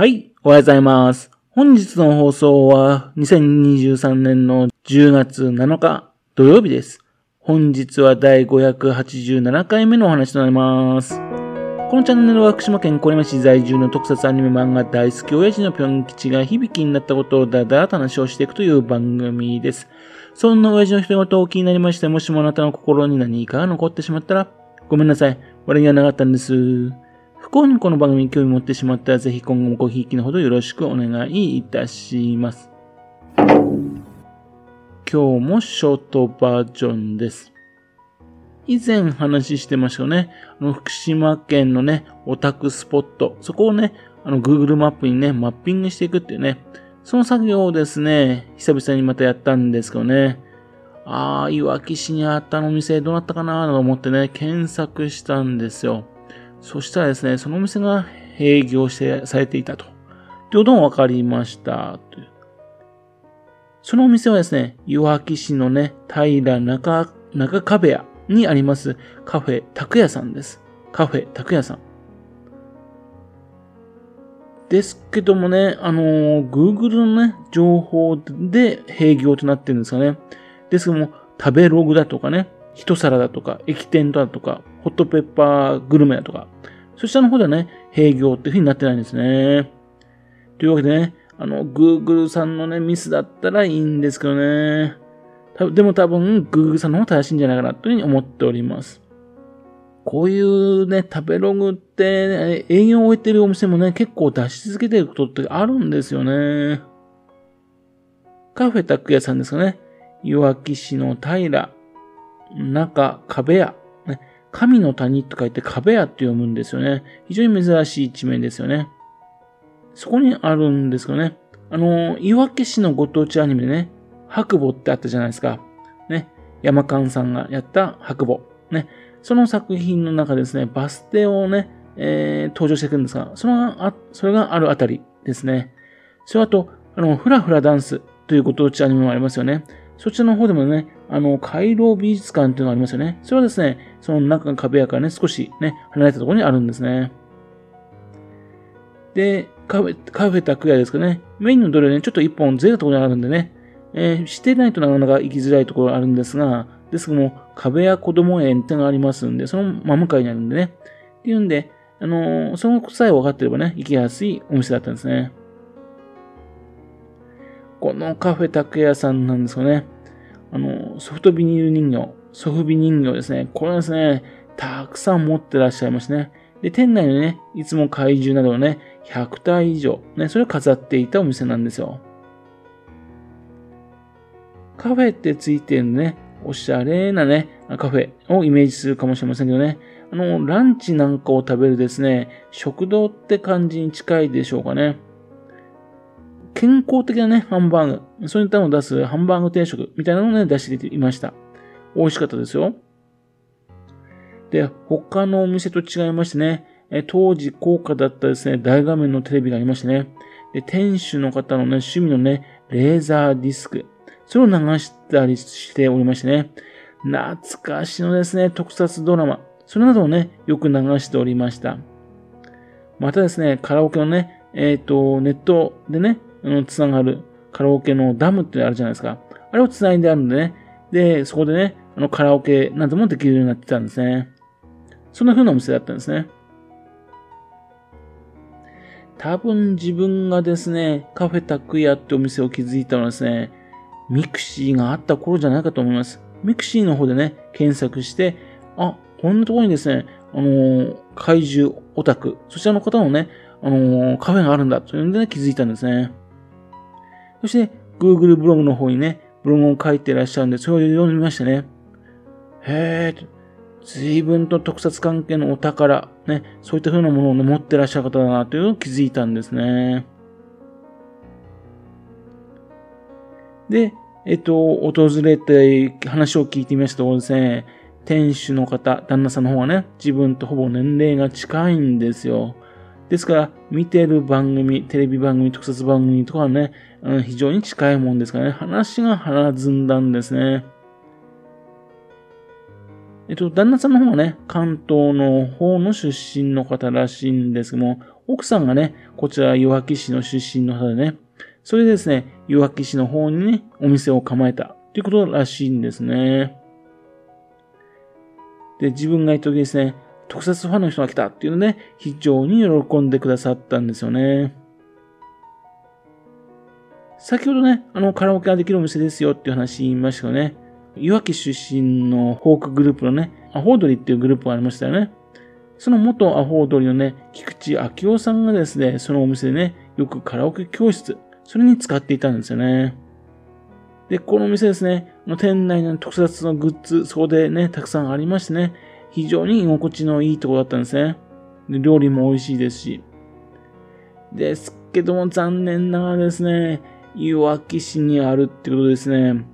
はい、おはようございます。本日の放送は2023年の10月7日土曜日です。本日は第587回目のお話となります。このチャンネルは福島県小山市在住の特撮アニメ漫画大好き親父のぴょん吉が響きになったことをだだと話をしていくという番組です。そんな親父の人事を気になりまして、もしもあなたの心に何かが残ってしまったら、ごめんなさい。悪気はなかったんです。不幸にこの番組に興味持ってしまったら、ぜひ今後もごひいきのほどよろしくお願いいたします。今日もショートバージョンです。以前話してましたよね。あの、福島県のね、オタクスポット。そこをね、あの、Google マップにね、マッピングしていくっていうね。その作業をですね、久々にまたやったんですけどね。ああ、いわき市にあったの店どうなったかなと思ってね、検索したんですよ。そしたらですね、そのお店が営業してされていたと。ということも分かりました。とそのお店はですね、岩木市のね、平中、中壁屋にありますカフェ拓也さんです。カフェ拓也さん。ですけどもね、あのー、Google のね、情報で営業となってるんですかね。ですけども、食べログだとかね、一皿だとか、駅店だとか、ホットペッパーグルメだとか、そちらの方ではね、閉業っていう風になってないんですね。というわけでね、あの、Google さんのね、ミスだったらいいんですけどね。でも多分、Google さんの方が正しいんじゃないかなというふうに思っております。こういうね、食べログって、ね、営業を終えてるお店もね、結構出し続けてることってあるんですよね。カフェ拓也さんですかね。岩木市の平、中、壁屋、神の谷と書いて壁屋って読むんですよね。非常に珍しい地名ですよね。そこにあるんですけどね。あの、岩木市のご当地アニメでね、白母ってあったじゃないですか。ね。山間さんがやった白母。ね。その作品の中ですね、バス停をね、えー、登場していくんですが、そのあ、それがあるあたりですね。それあと、あの、フラフラダンスというご当地アニメもありますよね。そちらの方でもね、あの、回廊美術館っていうのがありますよね。それはですね、その中の壁やからね、少しね、離れたところにあるんですね。で、カフェ、カフェ拓也ですかね。メインのどれね、ちょっと一本ずれたところにあるんでね、えー、してないとなかなか行きづらいところがあるんですが、ですけども、壁や子供園ってのがありますんで、その真向かいにあるんでね。っていうんで、あのー、そのさえ分かってればね、行きやすいお店だったんですね。このカフェ拓也さんなんですかね。あの、ソフトビニール人形、ソフビ人形ですね。これですね、たくさん持ってらっしゃいますね。で、店内にね、いつも怪獣などをね、100体以上、ね、それを飾っていたお店なんですよ。カフェってついてるね、おしゃれなね、カフェをイメージするかもしれませんけどね。あの、ランチなんかを食べるですね、食堂って感じに近いでしょうかね。健康的なね、ハンバーグ、そういったのを出すハンバーグ定食みたいなのをね、出していました。美味しかったですよ。で、他のお店と違いましてね、え当時高価だったですね、大画面のテレビがありましてね、で、店主の方のね、趣味のね、レーザーディスク、それを流したりしておりましてね、懐かしのですね、特撮ドラマ、それなどをね、よく流しておりました。またですね、カラオケのね、えっ、ー、と、ネットでね、つながるカラオケのダムってあるじゃないですか。あれを繋いであるんでね。で、そこでね、あのカラオケなどもできるようになってたんですね。そんな風なお店だったんですね。多分自分がですね、カフェタクヤってお店を築いたのはですね、mixiがあった頃じゃないかと思います。 mixiの方でね、検索して、あ、こんなところにですね、あのー、怪獣オタク、そちらの方のね、あのー、カフェがあるんだというんでね、気づいたんですね。そして、Google ブログの方にね、ブログを書いてらっしゃるんで、それを読みましたね。へえ、随分と特撮関係のお宝、ね、そういった風なものを持ってらっしゃる方だなというのを気づいたんですね。で、えっと、訪れて話を聞いてみましたとですね、店主の方、旦那さんの方はね、自分とほぼ年齢が近いんですよ。ですから、見てる番組、テレビ番組、特撮番組とかはね、非常に近いもんですからね、話が弾んだんですね。えっと、旦那さんの方はね、関東の方の出身の方らしいんですけども、奥さんがね、こちら岩木市の出身の方でね、それでですね、岩木市の方にね、お店を構えたということらしいんですね。で、自分が行った時ですね、特撮ファンの人が来たっていうので、非常に喜んでくださったんですよね。先ほどね、あの、カラオケができるお店ですよっていう話言いましたよね。いわき出身のフォークグループのね、アホードリっていうグループがありましたよね。その元アホードリのね、菊池明夫さんがですね、そのお店でね、よくカラオケ教室、それに使っていたんですよね。で、このお店ですね、の店内の特撮のグッズ、そこでね、たくさんありましてね、非常に居心地のいいところだったんですね。料理も美味しいですし。ですけども残念ながらですね、いわき市にあるってことですね。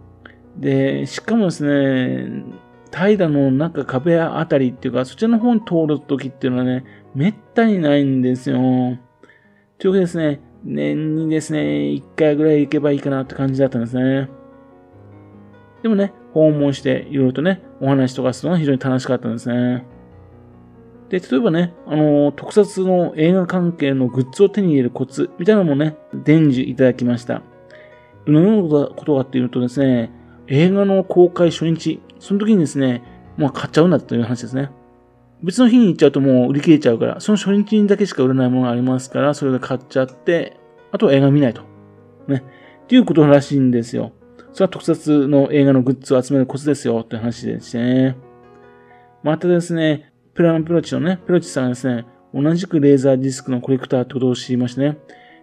で、しかもですね、平の中壁あたりっていうか、そちらの方に通るときっていうのはね、めったにないんですよ。というわけでですね、年にですね、一回ぐらい行けばいいかなって感じだったんですね。でもね、訪問していろいろとね、お話とかするのは非常に楽しかったんですね。で、例えばね、あの、特撮の映画関係のグッズを手に入れるコツみたいなのもね、伝授いただきました。どのようなことかっていうとですね、映画の公開初日、その時にですね、もう買っちゃうんだという話ですね。別の日に行っちゃうともう売り切れちゃうから、その初日にだけしか売れないものがありますから、それで買っちゃって、あとは映画見ないと。ね。っていうことらしいんですよ。それは特撮の映画のグッズを集めるコツですよって話でしてね。またですね、プランプロチのね、プロチさんがですね、同じくレーザーディスクのコレクターってことを知りましてね。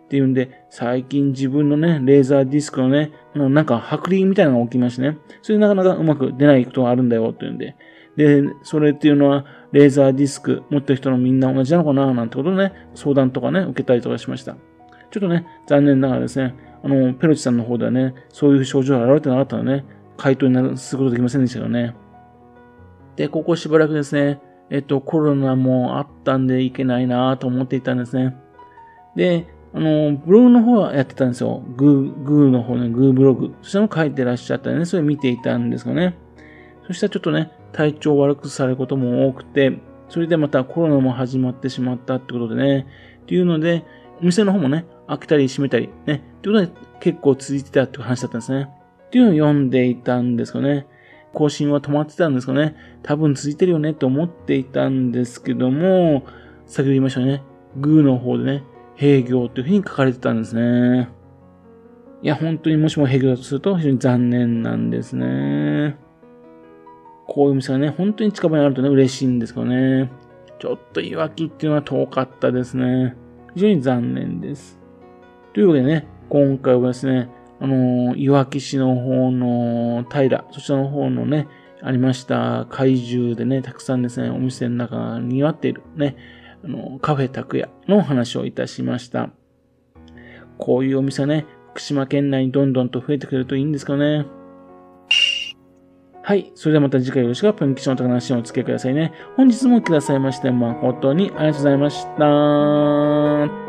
っていうんで、最近自分のね、レーザーディスクのね、なんか剥離みたいなのが起きましてね。それでなかなかうまく出ないことがあるんだよっていうんで。で、それっていうのは、レーザーディスク持ってる人のみんな同じなのかななんてことでね、相談とかね、受けたりとかしました。ちょっとね、残念ながらですね、あの、ペロチさんの方ではね、そういう症状が現れてなかったのでね、回答にすることできませんでしたよね。で、ここしばらくですね、えっと、コロナもあったんでいけないなと思っていたんですね。で、あの、ブログの方はやってたんですよ。グー、グーの方ね、グーブログ。そちらも書いてらっしゃったね、それ見ていたんですがね。そしたらちょっとね、体調悪くされることも多くて、それでまたコロナも始まってしまったってことでね。っていうので、お店の方もね、開けたり閉めたり、ね。ってことで結構続いてたって話だったんですね。っていうのを読んでいたんですかね。更新は止まってたんですかね。多分続いてるよねって思っていたんですけども、先ほど言いましたね。グーの方でね、閉業というふうに書かれてたんですね。いや、本当にもしも閉業だとすると非常に残念なんですね。こういう店がね、本当に近場にあるとね、嬉しいんですけどね。ちょっといわきっていうのは遠かったですね。非常に残念です。というわけでね、今回はですね、あの、いわき市の方の平、そちらの方のね、ありました怪獣でね、たくさんですね、お店の中が賑わっているね、あの、カフェ拓也の話をいたしました。こういうお店ね、福島県内にどんどんと増えてくれるといいんですかね。はい。それではまた次回よろしくプンキションと話をお付けくださいね。本日もくださいまして誠にありがとうございました。